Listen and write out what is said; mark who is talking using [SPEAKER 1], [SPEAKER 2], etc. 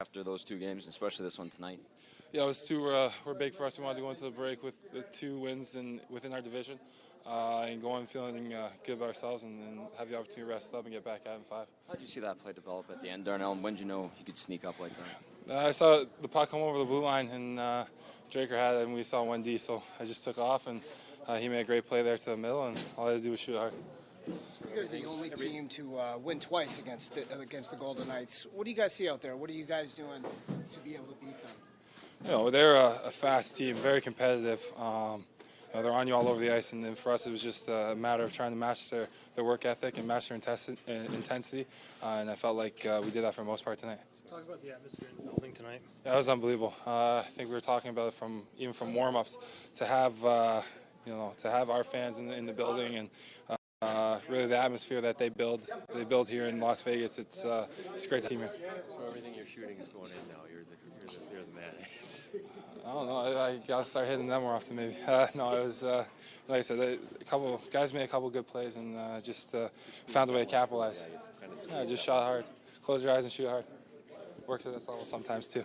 [SPEAKER 1] After those two games, especially this one tonight.
[SPEAKER 2] Yeah, it was two uh, were big for us. We wanted to go into the break with, with two wins in, within our division uh, and go in feeling uh, good about ourselves and, and have the opportunity to rest up and get back at in five.
[SPEAKER 1] How did you see that play develop at the end, Darnell? And when did you know you could sneak up like that?
[SPEAKER 2] Uh, I saw the puck come over the blue line and uh, Draker had it and we saw 1D, so I just took off and uh, he made a great play there to the middle and all I had to do was shoot hard.
[SPEAKER 3] You guys are the only team to uh, win twice against the, against the Golden Knights. What do you guys see out there? What are you guys doing to be able to beat them?
[SPEAKER 2] You know, they're a, a fast team, very competitive. Um, you know, they're on you all over the ice, and then for us, it was just a matter of trying to match their, their work ethic and match their intensity. Uh, intensity. Uh, and I felt like uh, we did that for the most part tonight.
[SPEAKER 4] Talk about the atmosphere in the building tonight.
[SPEAKER 2] Yeah, it was unbelievable. Uh, I think we were talking about it from even from warm-ups to have uh, you know to have our fans in the, in the building and. Uh, really, the atmosphere that they build, they build here in Las Vegas. It's uh, it's great team here.
[SPEAKER 5] So everything you're shooting is going in now. You're the you're the, you're the man.
[SPEAKER 2] I don't know. I, I gotta start hitting them more often, maybe. Uh, no, it was uh, like I said, a couple guys made a couple good plays and uh, just uh, found a way to capitalize.
[SPEAKER 5] Kind of
[SPEAKER 2] Yeah, just shot hard. Close your eyes and shoot hard. Works at this level sometimes too.